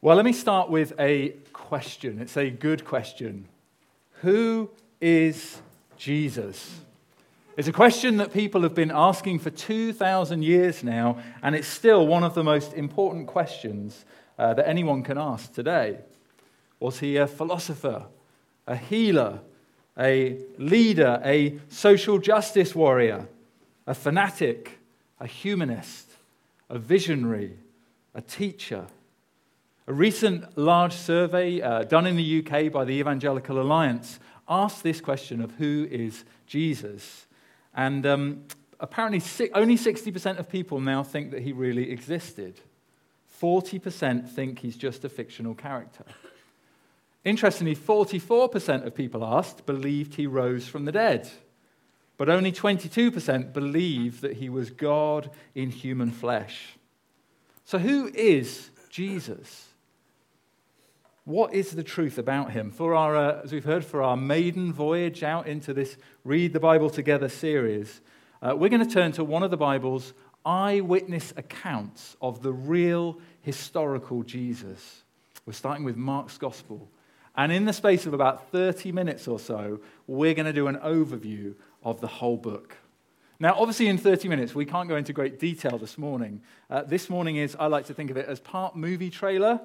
Well, let me start with a question. It's a good question. Who is Jesus? It's a question that people have been asking for 2,000 years now, and it's still one of the most important questions uh, that anyone can ask today. Was he a philosopher, a healer, a leader, a social justice warrior, a fanatic, a humanist, a visionary, a teacher? A recent large survey uh, done in the UK by the Evangelical Alliance asked this question of who is Jesus? And um, apparently, only 60% of people now think that he really existed. 40% think he's just a fictional character. Interestingly, 44% of people asked believed he rose from the dead, but only 22% believe that he was God in human flesh. So, who is Jesus? What is the truth about him? For our, uh, as we've heard, for our maiden voyage out into this Read the Bible Together series, uh, we're going to turn to one of the Bible's eyewitness accounts of the real historical Jesus. We're starting with Mark's Gospel. And in the space of about 30 minutes or so, we're going to do an overview of the whole book. Now, obviously, in 30 minutes, we can't go into great detail this morning. Uh, this morning is, I like to think of it as part movie trailer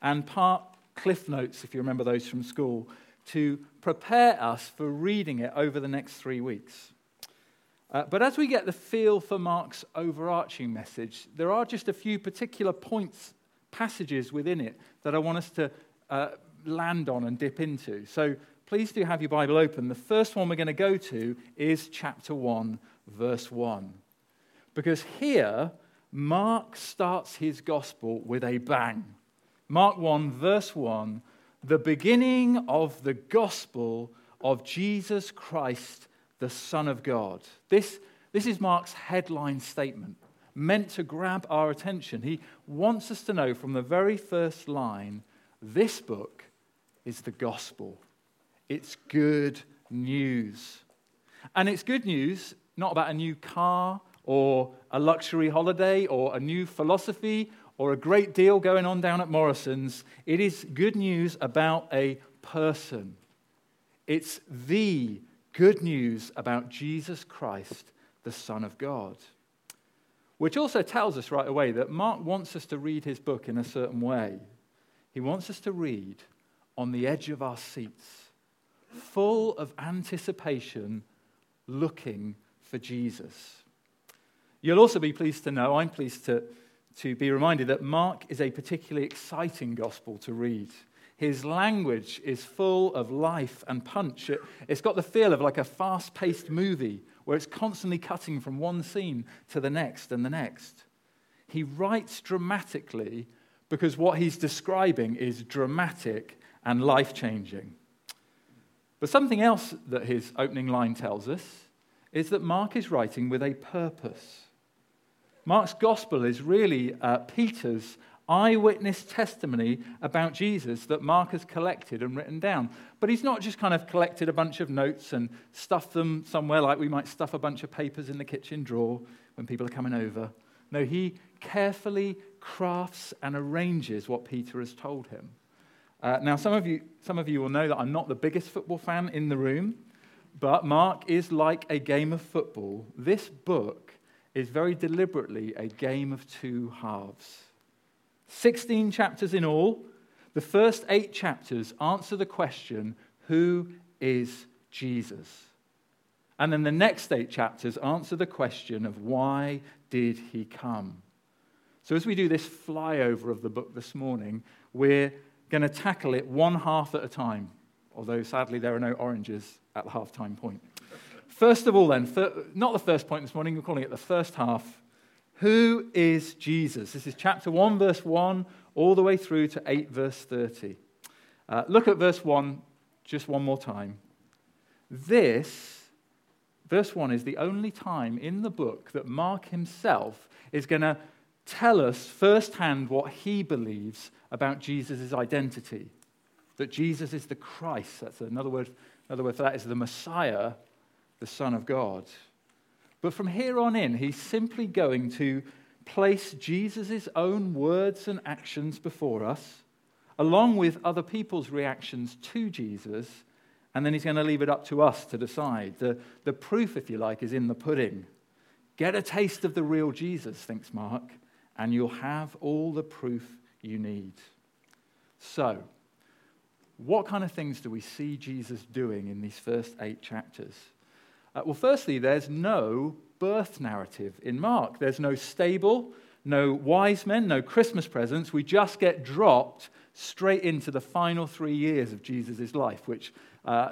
and part cliff notes, if you remember those from school, to prepare us for reading it over the next three weeks. Uh, but as we get the feel for Mark's overarching message, there are just a few particular points, passages within it that I want us to uh, land on and dip into. So please do have your Bible open. The first one we're going to go to is chapter 1, verse 1. Because here, Mark starts his gospel with a bang. Mark 1, verse 1, the beginning of the gospel of Jesus Christ, the Son of God. This, this is Mark's headline statement, meant to grab our attention. He wants us to know from the very first line this book is the gospel. It's good news. And it's good news not about a new car or a luxury holiday or a new philosophy or a great deal going on down at Morrison's. It is good news about a person. It's the good news about Jesus Christ, the Son of God. Which also tells us right away that Mark wants us to read his book in a certain way. He wants us to read on the edge of our seats, full of anticipation, looking for Jesus. You'll also be pleased to know, I'm pleased to to be reminded that Mark is a particularly exciting gospel to read. His language is full of life and punch. It, has got the feel of like a fast paced movie where it's constantly cutting from one scene to the next and the next. He writes dramatically because what he's describing is dramatic and life changing. But something else that his opening line tells us is that Mark is writing with a purpose. Mark's gospel is really uh, Peter's eyewitness testimony about Jesus that Mark has collected and written down. But he's not just kind of collected a bunch of notes and stuffed them somewhere like we might stuff a bunch of papers in the kitchen drawer when people are coming over. No, he carefully crafts and arranges what Peter has told him. Uh, now, some of, you, some of you will know that I'm not the biggest football fan in the room, but Mark is like a game of football. This book is very deliberately a game of two halves. 16 chapters in all. The first eight chapters answer the question who is Jesus? And then the next eight chapters answer the question of why did he come? So, as we do this flyover of the book this morning, we're going to tackle it one half at a time, although sadly there are no oranges at the halftime point. First of all, then, not the first point this morning, we're calling it the first half. Who is Jesus? This is chapter 1, verse 1, all the way through to 8, verse 30. Uh, look at verse 1 just one more time. This, verse 1, is the only time in the book that Mark himself is going to tell us firsthand what he believes about Jesus' identity. That Jesus is the Christ. That's another word, another word for that is the Messiah the Son of God. But from here on in, he's simply going to place Jesus' own words and actions before us, along with other people's reactions to Jesus, and then he's going to leave it up to us to decide. The, the proof, if you like, is in the pudding. Get a taste of the real Jesus, thinks Mark, and you'll have all the proof you need. So, what kind of things do we see Jesus doing in these first eight chapters? Uh, well, firstly, there's no birth narrative in Mark. There's no stable, no wise men, no Christmas presents. We just get dropped straight into the final three years of Jesus' life, which uh,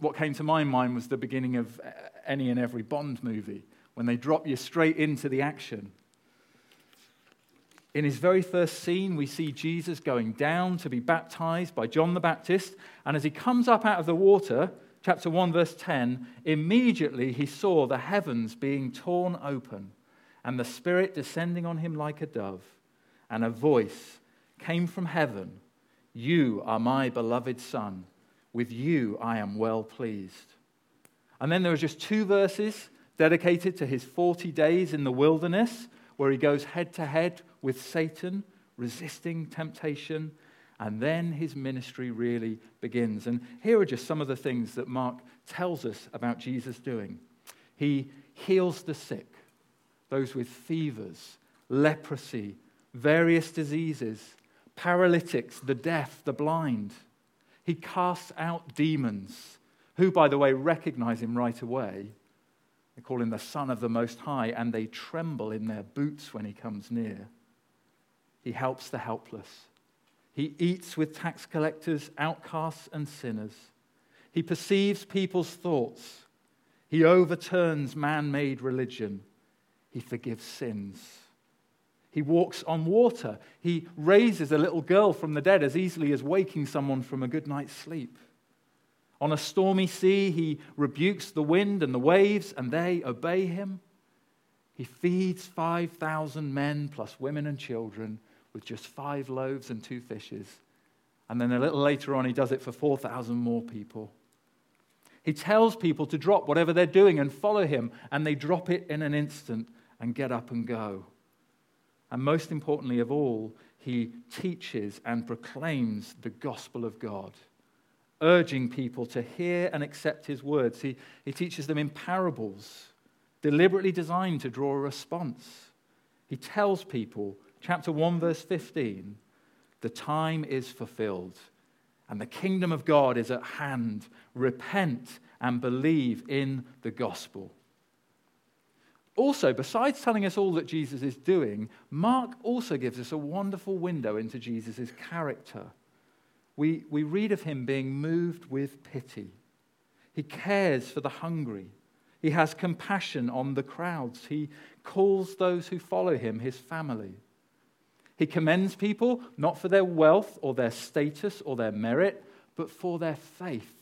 what came to my mind was the beginning of any and every Bond movie, when they drop you straight into the action. In his very first scene, we see Jesus going down to be baptized by John the Baptist. And as he comes up out of the water, chapter 1, verse 10, immediately he saw the heavens being torn open and the Spirit descending on him like a dove. And a voice came from heaven You are my beloved Son. With you I am well pleased. And then there are just two verses dedicated to his 40 days in the wilderness, where he goes head to head with Satan, resisting temptation, and then his ministry really begins. And here are just some of the things that Mark tells us about Jesus doing. He heals the sick, those with fevers, leprosy, various diseases, paralytics, the deaf, the blind. He casts out demons, who, by the way, recognize him right away. They call him the Son of the Most High, and they tremble in their boots when he comes near. He helps the helpless. He eats with tax collectors, outcasts, and sinners. He perceives people's thoughts. He overturns man made religion. He forgives sins. He walks on water. He raises a little girl from the dead as easily as waking someone from a good night's sleep. On a stormy sea, he rebukes the wind and the waves, and they obey him. He feeds 5,000 men plus women and children with just five loaves and two fishes. And then a little later on, he does it for 4,000 more people. He tells people to drop whatever they're doing and follow him, and they drop it in an instant and get up and go. And most importantly of all, he teaches and proclaims the gospel of God, urging people to hear and accept his words. He, he teaches them in parables, deliberately designed to draw a response. He tells people chapter 1, verse 15, the time is fulfilled and the kingdom of God is at hand. Repent and believe in the gospel. Also, besides telling us all that Jesus is doing, Mark also gives us a wonderful window into Jesus' character. We, we read of him being moved with pity. He cares for the hungry. He has compassion on the crowds. He calls those who follow him his family. He commends people not for their wealth or their status or their merit, but for their faith.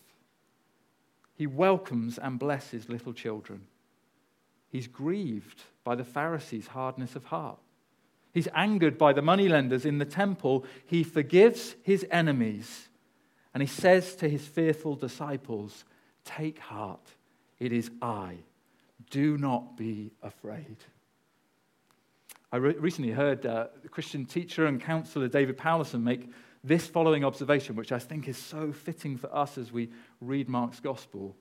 He welcomes and blesses little children. He's grieved by the Pharisees' hardness of heart. He's angered by the moneylenders in the temple. He forgives his enemies. And he says to his fearful disciples, Take heart, it is I. Do not be afraid. I re- recently heard uh, Christian teacher and counselor David Powlison make this following observation, which I think is so fitting for us as we read Mark's gospel.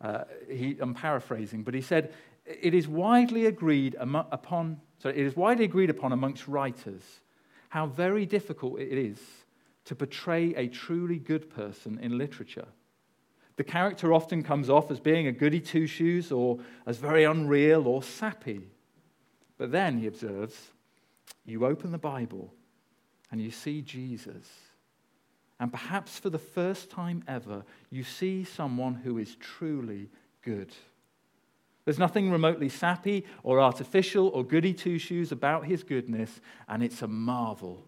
Uh, he, I'm paraphrasing, but he said, It is widely agreed upon, sorry, it is widely agreed upon amongst writers how very difficult it is to portray a truly good person in literature. The character often comes off as being a goody two shoes or as very unreal or sappy. But then, he observes, you open the Bible and you see Jesus. And perhaps for the first time ever, you see someone who is truly good. There's nothing remotely sappy or artificial or goody two shoes about his goodness, and it's a marvel.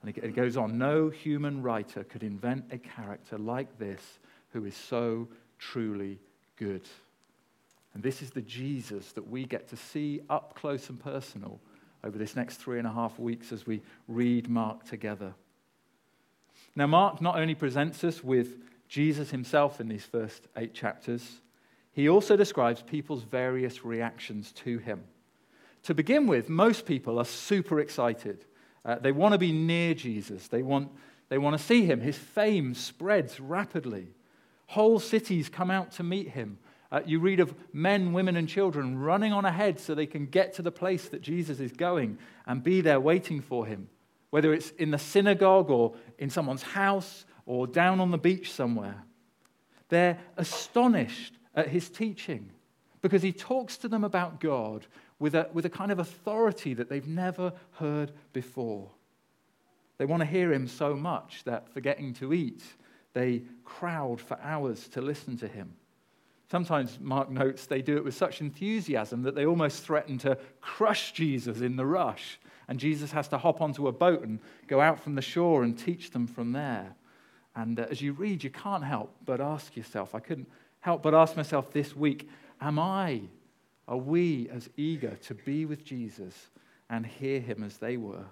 And it goes on no human writer could invent a character like this who is so truly good. And this is the Jesus that we get to see up close and personal over this next three and a half weeks as we read Mark together. Now, Mark not only presents us with Jesus himself in these first eight chapters, he also describes people's various reactions to him. To begin with, most people are super excited. Uh, they want to be near Jesus. They want They want to see him. His fame spreads rapidly. Whole cities come out to meet him. Uh, you read of men, women, and children running on ahead so they can get to the place that Jesus is going and be there waiting for him, whether it's in the synagogue or in someone's house or down on the beach somewhere. They're astonished at his teaching because he talks to them about God with a, with a kind of authority that they've never heard before. They want to hear him so much that, forgetting to eat, they crowd for hours to listen to him. Sometimes, Mark notes, they do it with such enthusiasm that they almost threaten to crush Jesus in the rush. And Jesus has to hop onto a boat and go out from the shore and teach them from there. And uh, as you read, you can't help but ask yourself, I couldn't help but ask myself this week, am I, are we as eager to be with Jesus and hear him as they were?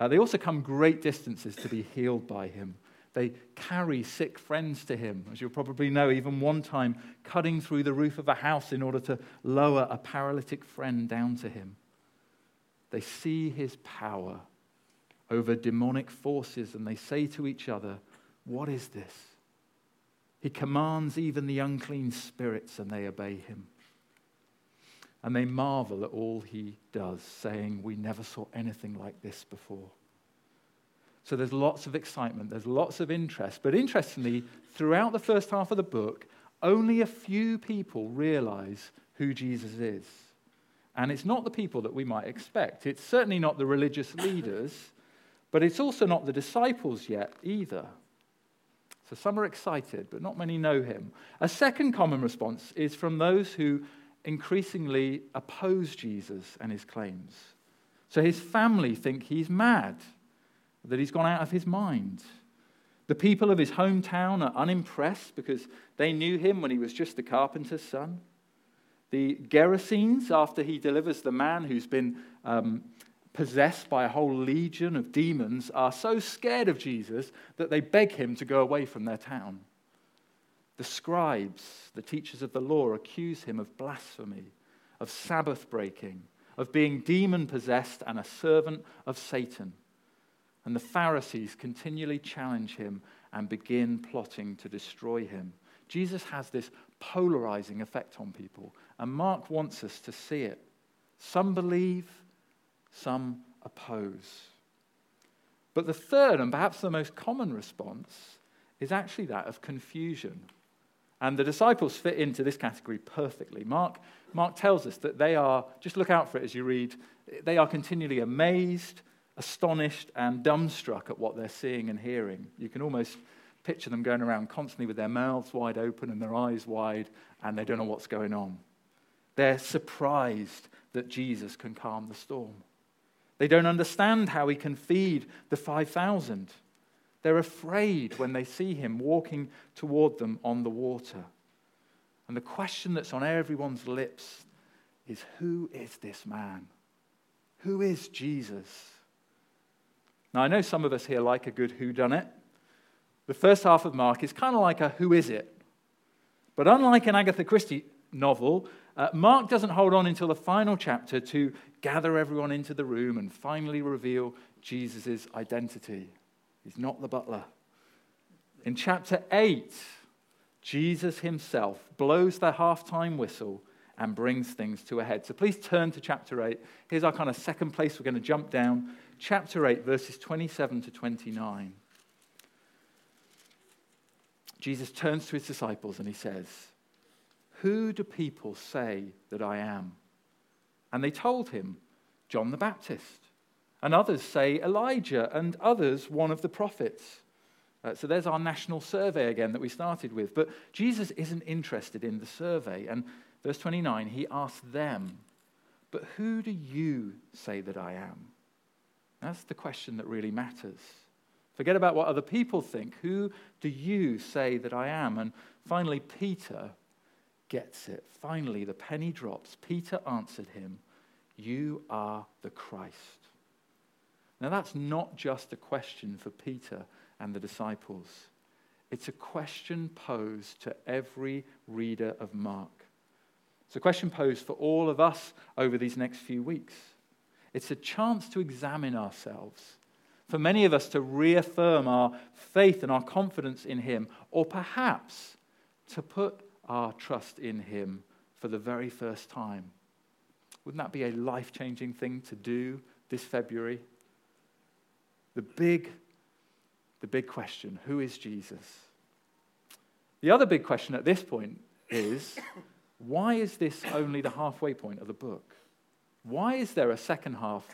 Uh, they also come great distances to be healed by him. They carry sick friends to him, as you'll probably know, even one time cutting through the roof of a house in order to lower a paralytic friend down to him. They see his power over demonic forces and they say to each other, What is this? He commands even the unclean spirits and they obey him. And they marvel at all he does, saying, We never saw anything like this before. So there's lots of excitement, there's lots of interest. But interestingly, throughout the first half of the book, only a few people realize who Jesus is. And it's not the people that we might expect. It's certainly not the religious leaders, but it's also not the disciples yet either. So some are excited, but not many know him. A second common response is from those who increasingly oppose Jesus and his claims. So his family think he's mad, that he's gone out of his mind. The people of his hometown are unimpressed because they knew him when he was just a carpenter's son. The Gerasenes, after he delivers the man who's been um, possessed by a whole legion of demons, are so scared of Jesus that they beg him to go away from their town. The scribes, the teachers of the law, accuse him of blasphemy, of Sabbath breaking, of being demon possessed and a servant of Satan. And the Pharisees continually challenge him and begin plotting to destroy him. Jesus has this polarizing effect on people, and Mark wants us to see it. Some believe, some oppose. But the third, and perhaps the most common response, is actually that of confusion. And the disciples fit into this category perfectly. Mark, Mark tells us that they are, just look out for it as you read, they are continually amazed, astonished, and dumbstruck at what they're seeing and hearing. You can almost picture them going around constantly with their mouths wide open and their eyes wide, and they don't know what's going on. They're surprised that Jesus can calm the storm. They don't understand how he can feed the 5,000. They're afraid when they see him walking toward them on the water. And the question that's on everyone's lips is who is this man? Who is Jesus? Now, I know some of us here like a good who done it. The first half of Mark is kind of like a who is it? But unlike an Agatha Christie novel, uh, Mark doesn't hold on until the final chapter to gather everyone into the room and finally reveal Jesus' identity. He's not the butler. In chapter 8, Jesus himself blows the halftime whistle and brings things to a head. So please turn to chapter 8. Here's our kind of second place we're going to jump down. Chapter 8, verses 27 to 29. Jesus turns to his disciples and he says, Who do people say that I am? And they told him, John the Baptist. And others say Elijah, and others one of the prophets. Uh, so there's our national survey again that we started with. But Jesus isn't interested in the survey. And verse 29, he asks them, But who do you say that I am? That's the question that really matters. Forget about what other people think. Who do you say that I am? And finally, Peter gets it. Finally, the penny drops. Peter answered him, You are the Christ. Now, that's not just a question for Peter and the disciples, it's a question posed to every reader of Mark. It's a question posed for all of us over these next few weeks. It's a chance to examine ourselves. for many of us to reaffirm our faith and our confidence in Him, or perhaps to put our trust in Him for the very first time. Wouldn't that be a life changing thing to do this February? The big, the big question who is Jesus? The other big question at this point is why is this only the halfway point of the book? Why is there a second half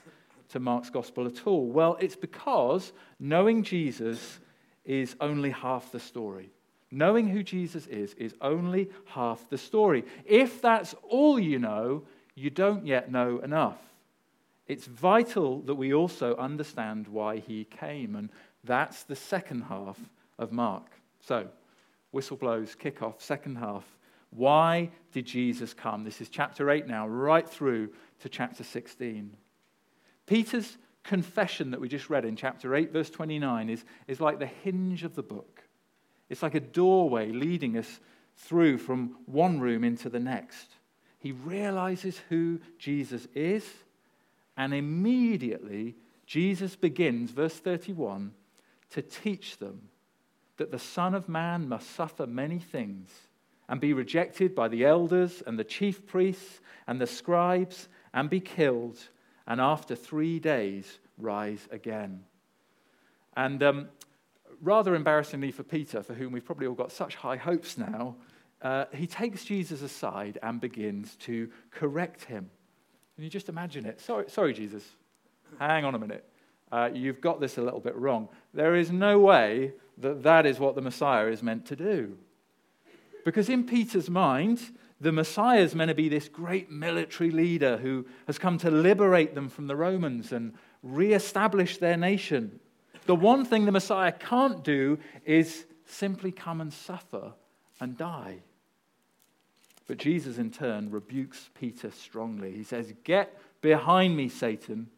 to Mark's gospel at all? Well, it's because knowing Jesus is only half the story. Knowing who Jesus is is only half the story. If that's all you know, you don't yet know enough. It's vital that we also understand why he came, and that's the second half of Mark. So, whistle blows, kick off, second half. Why did Jesus come? This is chapter 8 now, right through to chapter 16. Peter's confession that we just read in chapter 8, verse 29, is, is like the hinge of the book. It's like a doorway leading us through from one room into the next. He realizes who Jesus is, and immediately Jesus begins, verse 31, to teach them that the Son of Man must suffer many things and be rejected by the elders and the chief priests and the scribes and be killed, and after three days rise again. And um, rather embarrassingly for Peter, for whom we've probably all got such high hopes now, uh, he takes Jesus aside and begins to correct him. Can you just imagine it? Sorry, sorry Jesus. Hang on a minute. Uh, you've got this a little bit wrong. There is no way that that is what the Messiah is meant to do. Because in Peter's mind, the Messiah is meant to be this great military leader who has come to liberate them from the Romans and reestablish their nation. The one thing the Messiah can't do is simply come and suffer and die. But Jesus, in turn, rebukes Peter strongly. He says, Get behind me, Satan.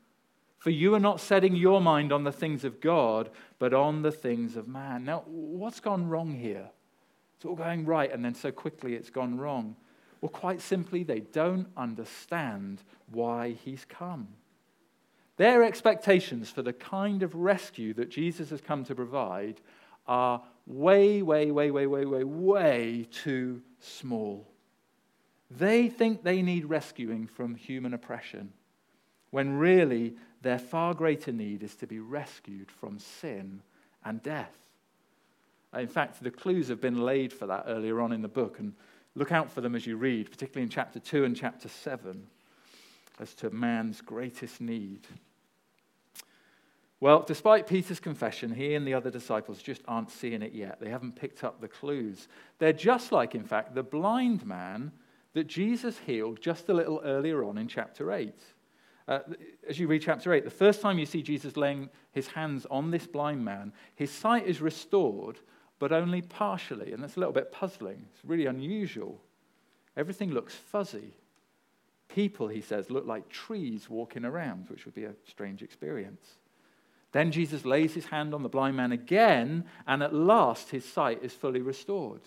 For you are not setting your mind on the things of God, but on the things of man. Now, what's gone wrong here? It's all going right, and then so quickly it's gone wrong. Well, quite simply, they don't understand why he's come. Their expectations for the kind of rescue that Jesus has come to provide are way, way, way, way, way, way, way too small. They think they need rescuing from human oppression, when really their far greater need is to be rescued from sin and death. In fact, the clues have been laid for that earlier on in the book, and look out for them as you read, particularly in chapter 2 and chapter 7, as to man's greatest need. Well, despite Peter's confession, he and the other disciples just aren't seeing it yet. They haven't picked up the clues. They're just like, in fact, the blind man that Jesus healed just a little earlier on in chapter 8. Uh, as you read chapter 8, the first time you see Jesus laying his hands on this blind man, his sight is restored, but only partially. And that's a little bit puzzling. It's really unusual. Everything looks fuzzy. People, he says, look like trees walking around, which would be a strange experience. Then Jesus lays his hand on the blind man again, and at last his sight is fully restored.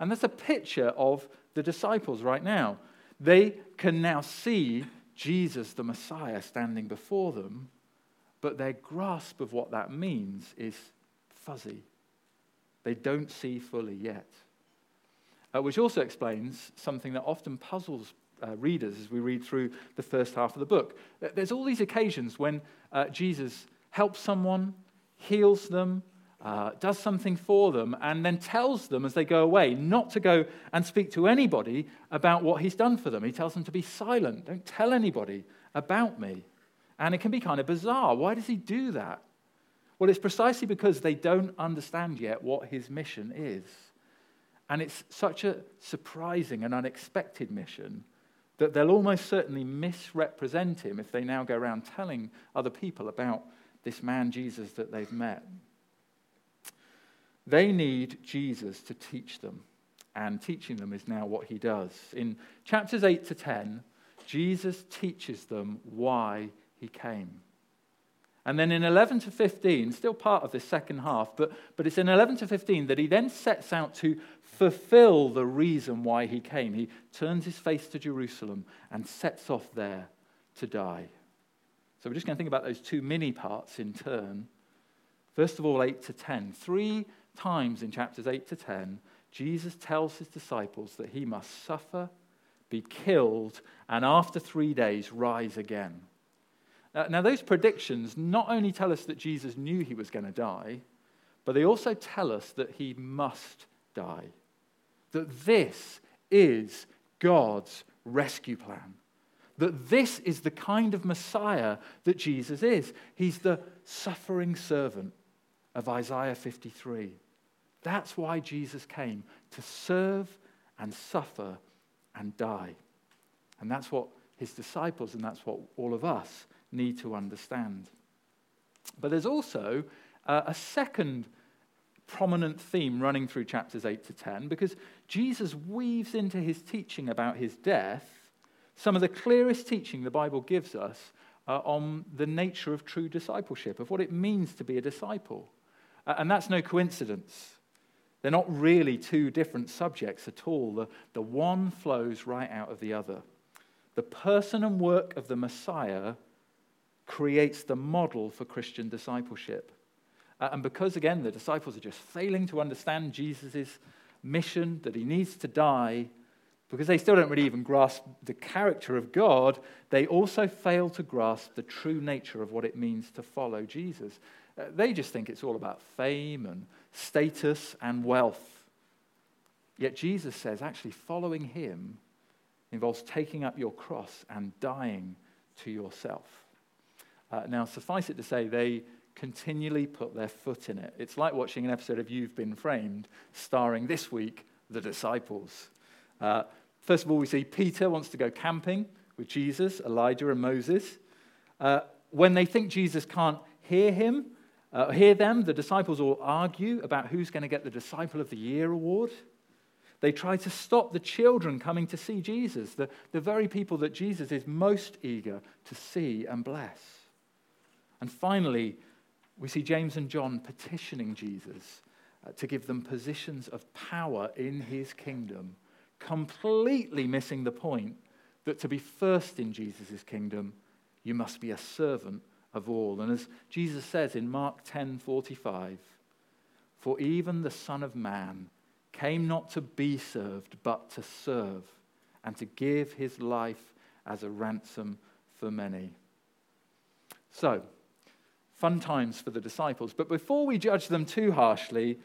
And that's a picture of the disciples right now. They can now see Jesus, the Messiah, standing before them, but their grasp of what that means is fuzzy. They don't see fully yet. Uh, which also explains something that often puzzles uh, readers as we read through the first half of the book. There's all these occasions when uh, Jesus helps someone, heals them, uh, does something for them, and then tells them as they go away not to go and speak to anybody about what he's done for them. He tells them to be silent. Don't tell anybody about me. And it can be kind of bizarre. Why does he do that? Well, it's precisely because they don't understand yet what his mission is. And it's such a surprising and unexpected mission that they'll almost certainly misrepresent him if they now go around telling other people about this man Jesus that they've met. They need Jesus to teach them, and teaching them is now what he does. In chapters 8 to 10, Jesus teaches them why he came. And then in 11 to 15, still part of this second half, but, but it's in 11 to 15 that he then sets out to fulfill the reason why he came. He turns his face to Jerusalem and sets off there to die. So we're just going to think about those two mini parts in turn. First of all, 8 to 10. Three times in chapters 8 to 10, Jesus tells his disciples that he must suffer, be killed, and after three days rise again. Uh, now, those predictions not only tell us that Jesus knew he was going to die, but they also tell us that he must die. That this is God's rescue plan. That this is the kind of Messiah that Jesus is. He's the suffering servant of Isaiah 53. That's why Jesus came to serve and suffer and die. And that's what his disciples and that's what all of us need to understand. But there's also uh, a second prominent theme running through chapters 8 to 10 because Jesus weaves into his teaching about his death some of the clearest teaching the Bible gives us uh, on the nature of true discipleship, of what it means to be a disciple. Uh, and that's no coincidence. They're not really two different subjects at all. The, the one flows right out of the other. The person and work of the Messiah creates the model for Christian discipleship. Uh, and because, again, the disciples are just failing to understand Jesus' mission, that he needs to die, because they still don't really even grasp the character of God, they also fail to grasp the true nature of what it means to follow Jesus. Uh, they just think it's all about fame and status and wealth. Yet Jesus says actually following him involves taking up your cross and dying to yourself. Uh, now, suffice it to say, they continually put their foot in it. It's like watching an episode of You've Been Framed, starring this week the disciples. Uh, first of all, we see Peter wants to go camping with Jesus, Elijah, and Moses. Uh, when they think Jesus can't hear him, uh, hear them, the disciples all argue about who's going to get the Disciple of the Year award. They try to stop the children coming to see Jesus, the, the very people that Jesus is most eager to see and bless. And finally, we see James and John petitioning Jesus uh, to give them positions of power in his kingdom, completely missing the point that to be first in Jesus' kingdom, you must be a servant of all. And as Jesus says in Mark 10:45, for even the Son of Man came not to be served, but to serve, and to give his life as a ransom for many. So, fun times for the disciples. But before we judge them too harshly,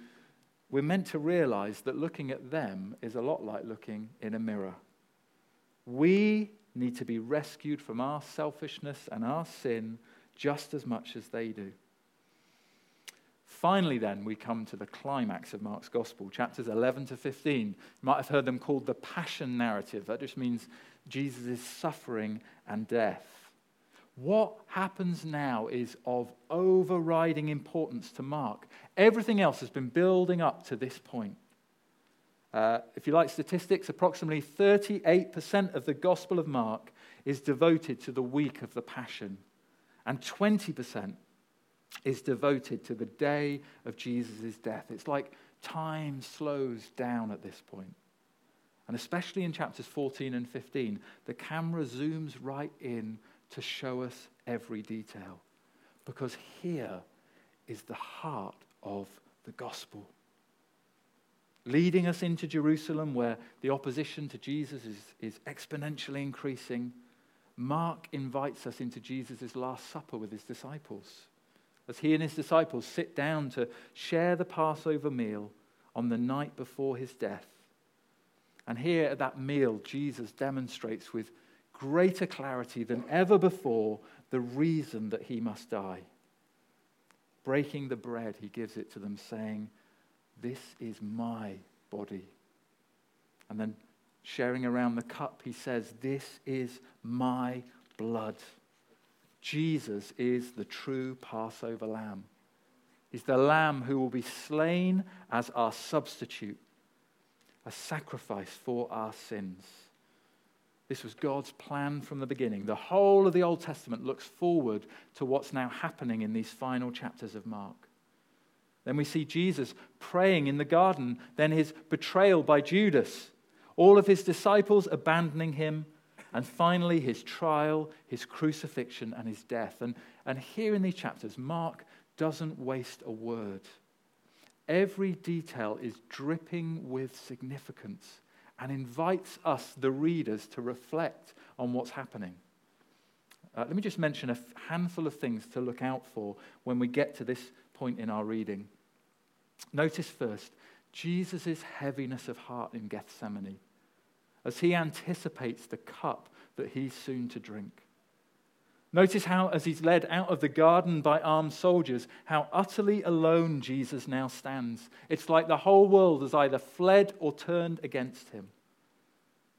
we're meant to realize that looking at them is a lot like looking in a mirror. We need to be rescued from our selfishness and our sin just as much as they do. Finally, then, we come to the climax of Mark's Gospel, chapters 11 to 15. You might have heard them called the Passion narrative. That just means Jesus' suffering and death. What happens now is of overriding importance to Mark. Everything else has been building up to this point. Uh, if you like statistics, approximately 38% of the Gospel of Mark is devoted to the week of the Passion, and 20% is devoted to the day of Jesus' death. It's like time slows down at this point. And especially in chapters 14 and 15, the camera zooms right in to show us every detail. Because here is the heart of the gospel. Leading us into Jerusalem, where the opposition to Jesus is, is exponentially increasing, Mark invites us into Jesus' Last Supper with his disciples. As he and his disciples sit down to share the Passover meal on the night before his death. And here at that meal, Jesus demonstrates with greater clarity than ever before the reason that he must die. Breaking the bread, he gives it to them, saying, This is my body. And then sharing around the cup, he says, This is my blood. Jesus is the true Passover lamb. He's the lamb who will be slain as our substitute, a sacrifice for our sins. This was God's plan from the beginning. The whole of the Old Testament looks forward to what's now happening in these final chapters of Mark. Then we see Jesus praying in the garden, then his betrayal by Judas, all of his disciples abandoning him, and finally his trial, his crucifixion, and his death. And, and here in these chapters, Mark doesn't waste a word. Every detail is dripping with significance and invites us, the readers, to reflect on what's happening. Uh, let me just mention a handful of things to look out for when we get to this point in our reading. Notice first Jesus' heaviness of heart in Gethsemane as he anticipates the cup that he's soon to drink. Notice how, as he's led out of the garden by armed soldiers, how utterly alone Jesus now stands. It's like the whole world has either fled or turned against him.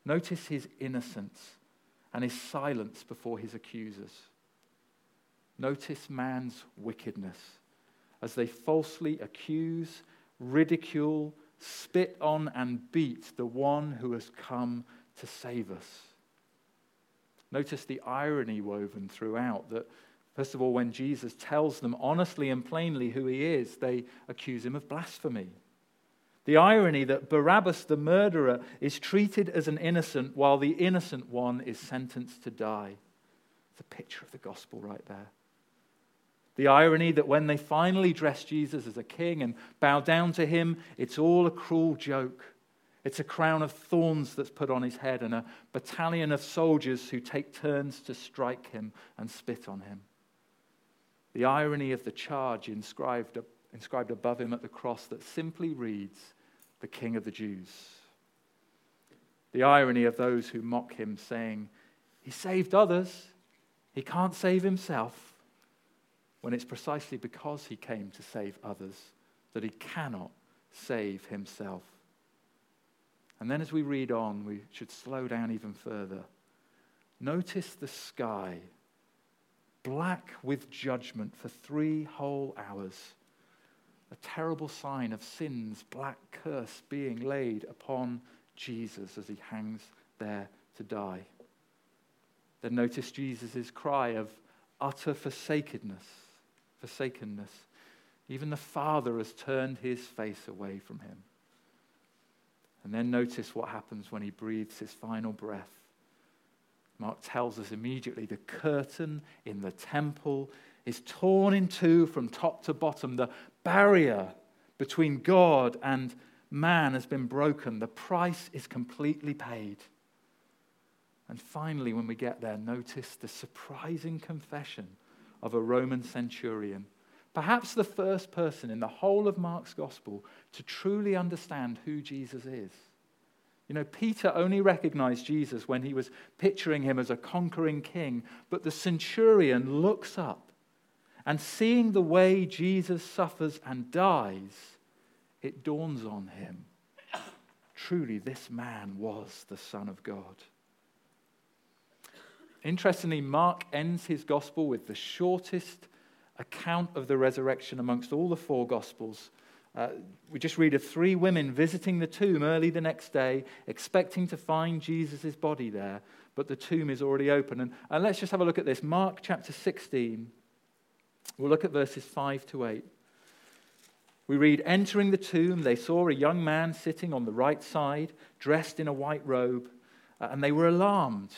Notice his innocence and his silence before his accusers. Notice man's wickedness as they falsely accuse, ridicule, spit on, and beat the one who has come to save us. Notice the irony woven throughout that, first of all, when Jesus tells them honestly and plainly who he is, they accuse him of blasphemy. The irony that Barabbas, the murderer, is treated as an innocent while the innocent one is sentenced to die. It's a picture of the gospel right there. The irony that when they finally dress Jesus as a king and bow down to him, it's all a cruel joke. It's a crown of thorns that's put on his head and a battalion of soldiers who take turns to strike him and spit on him. The irony of the charge inscribed, inscribed above him at the cross that simply reads, the King of the Jews. The irony of those who mock him, saying, He saved others, he can't save himself, when it's precisely because he came to save others that he cannot save himself. And then as we read on, we should slow down even further. Notice the sky, black with judgment for three whole hours. A terrible sign of sin's black curse being laid upon Jesus as he hangs there to die. Then notice Jesus' cry of utter forsakenness. Forsakenness. Even the Father has turned his face away from him. And then notice what happens when he breathes his final breath. Mark tells us immediately the curtain in the temple is torn in two from top to bottom. The barrier between God and man has been broken. The price is completely paid. And finally, when we get there, notice the surprising confession of a Roman centurion Perhaps the first person in the whole of Mark's gospel to truly understand who Jesus is. You know, Peter only recognized Jesus when he was picturing him as a conquering king, but the centurion looks up and seeing the way Jesus suffers and dies, it dawns on him truly, this man was the Son of God. Interestingly, Mark ends his gospel with the shortest account of the resurrection amongst all the four Gospels. Uh, we just read of three women visiting the tomb early the next day, expecting to find Jesus' body there, but the tomb is already open. And, and let's just have a look at this. Mark chapter 16. We'll look at verses 5 to 8. We read, Entering the tomb, they saw a young man sitting on the right side, dressed in a white robe, uh, and they were alarmed.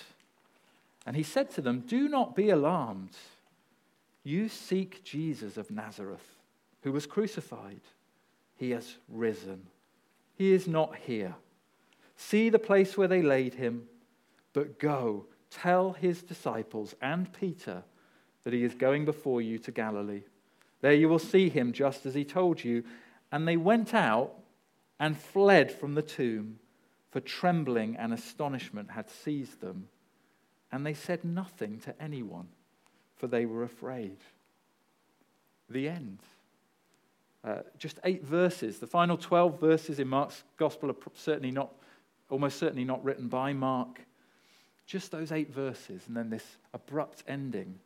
And he said to them, Do not be alarmed. You seek Jesus of Nazareth, who was crucified. He has risen. He is not here. See the place where they laid him, but go, tell his disciples and Peter that he is going before you to Galilee. There you will see him just as he told you. And they went out and fled from the tomb, for trembling and astonishment had seized them. And they said nothing to anyone for they were afraid. The end. Uh, just eight verses. The final 12 verses in Mark's gospel are certainly not, almost certainly not written by Mark. Just those eight verses, and then this abrupt ending.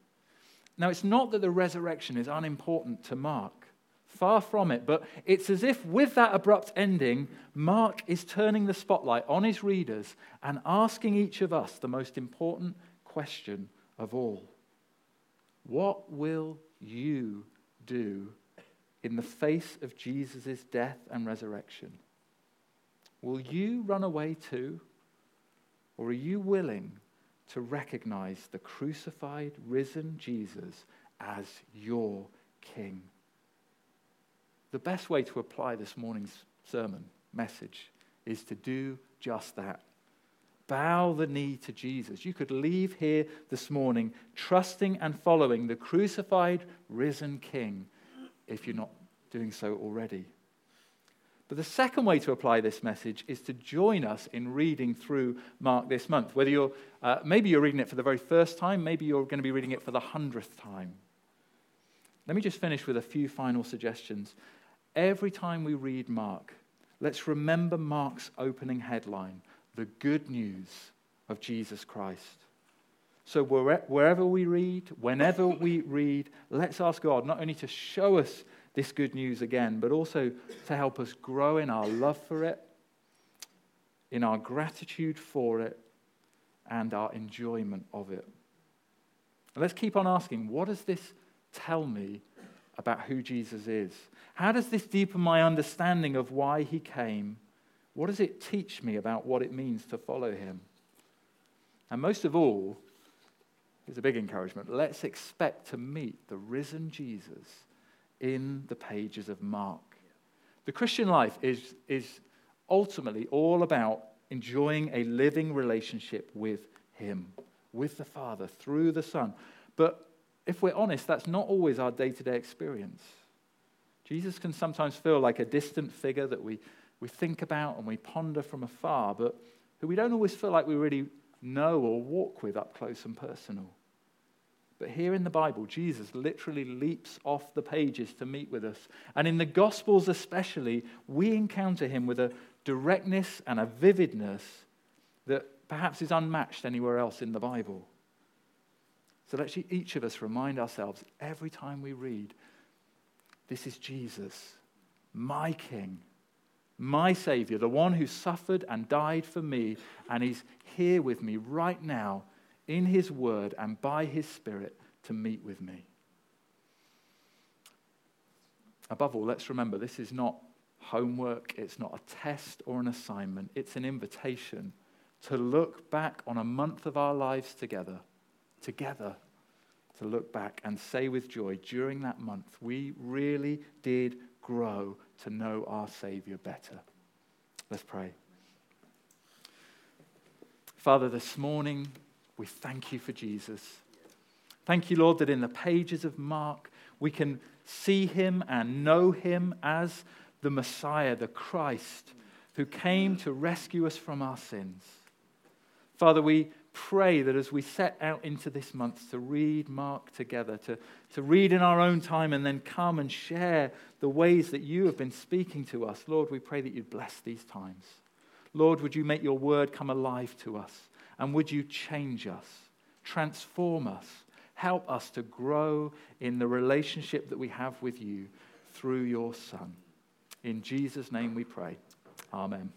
Now, it's not that the resurrection is unimportant to Mark. Far from it. But it's as if with that abrupt ending, Mark is turning the spotlight on his readers and asking each of us the most important question of all what will you do in the face of Jesus' death and resurrection? Will you run away too? Or are you willing to recognize the crucified, risen Jesus as your King? the best way to apply this morning's sermon message is to do just that. Bow the knee to Jesus. You could leave here this morning trusting and following the crucified, risen King if you're not doing so already. But the second way to apply this message is to join us in reading through Mark this month. Whether you're, uh, maybe you're reading it for the very first time, maybe you're going to be reading it for the hundredth time. Let me just finish with a few final suggestions. Every time we read Mark, let's remember Mark's opening headline the good news of Jesus Christ. So, wherever we read, whenever we read, let's ask God not only to show us this good news again, but also to help us grow in our love for it, in our gratitude for it, and our enjoyment of it. Let's keep on asking what does this tell me about who Jesus is? How does this deepen my understanding of why he came? What does it teach me about what it means to follow him? And most of all, here's a big encouragement let's expect to meet the risen Jesus in the pages of Mark. The Christian life is, is ultimately all about enjoying a living relationship with Him, with the Father, through the Son. But if we're honest, that's not always our day to day experience. Jesus can sometimes feel like a distant figure that we, we think about and we ponder from afar, but who we don't always feel like we really know or walk with up close and personal. But here in the Bible, Jesus literally leaps off the pages to meet with us. And in the Gospels, especially, we encounter him with a directness and a vividness that perhaps is unmatched anywhere else in the Bible. So let each of us remind ourselves every time we read this is Jesus, my King, my Savior, the one who suffered and died for me, and He's here with me right now in His Word and by His Spirit to meet with me. Above all, let's remember this is not homework, it's not a test or an assignment, it's an invitation to look back on a month of our lives together, together to look back and say with joy, during that month, we really did grow to know our Savior better. Let's pray. Father, this morning we thank you for Jesus. Thank you, Lord, that in the pages of Mark we can see him and know him as the Messiah, the Christ, who came to rescue us from our sins. Father, we pray that as we set out into this month to read Mark together, to, to read in our own time and then come and share the ways that you have been speaking to us, Lord, we pray that you'd bless these times. Lord, would you make your word come alive to us? And would you change us, transform us, help us to grow in the relationship that we have with you through your Son? In Jesus' name we pray. Amen.